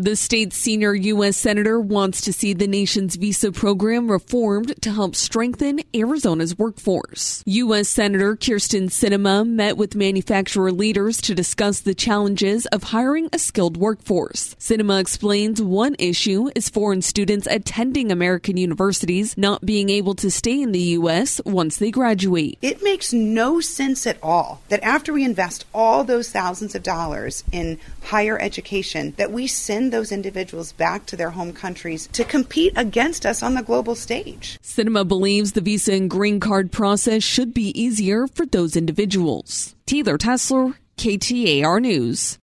The state's senior U.S. Senator wants to see the nation's visa program reformed to help strengthen Arizona's workforce. U.S. Senator Kyrsten Sinema met with manufacturer leaders to discuss the challenges of hiring a skilled workforce. Sinema explains one issue is foreign students attending American universities not being able to stay in the U.S. once they graduate. It makes no sense at all that after we invest all those thousands of dollars in higher education, that we send those individuals back to their home countries to compete against us on the global stage. Sinema believes the visa and green card process should be easier for those individuals. Taylor Tessler, KTAR News.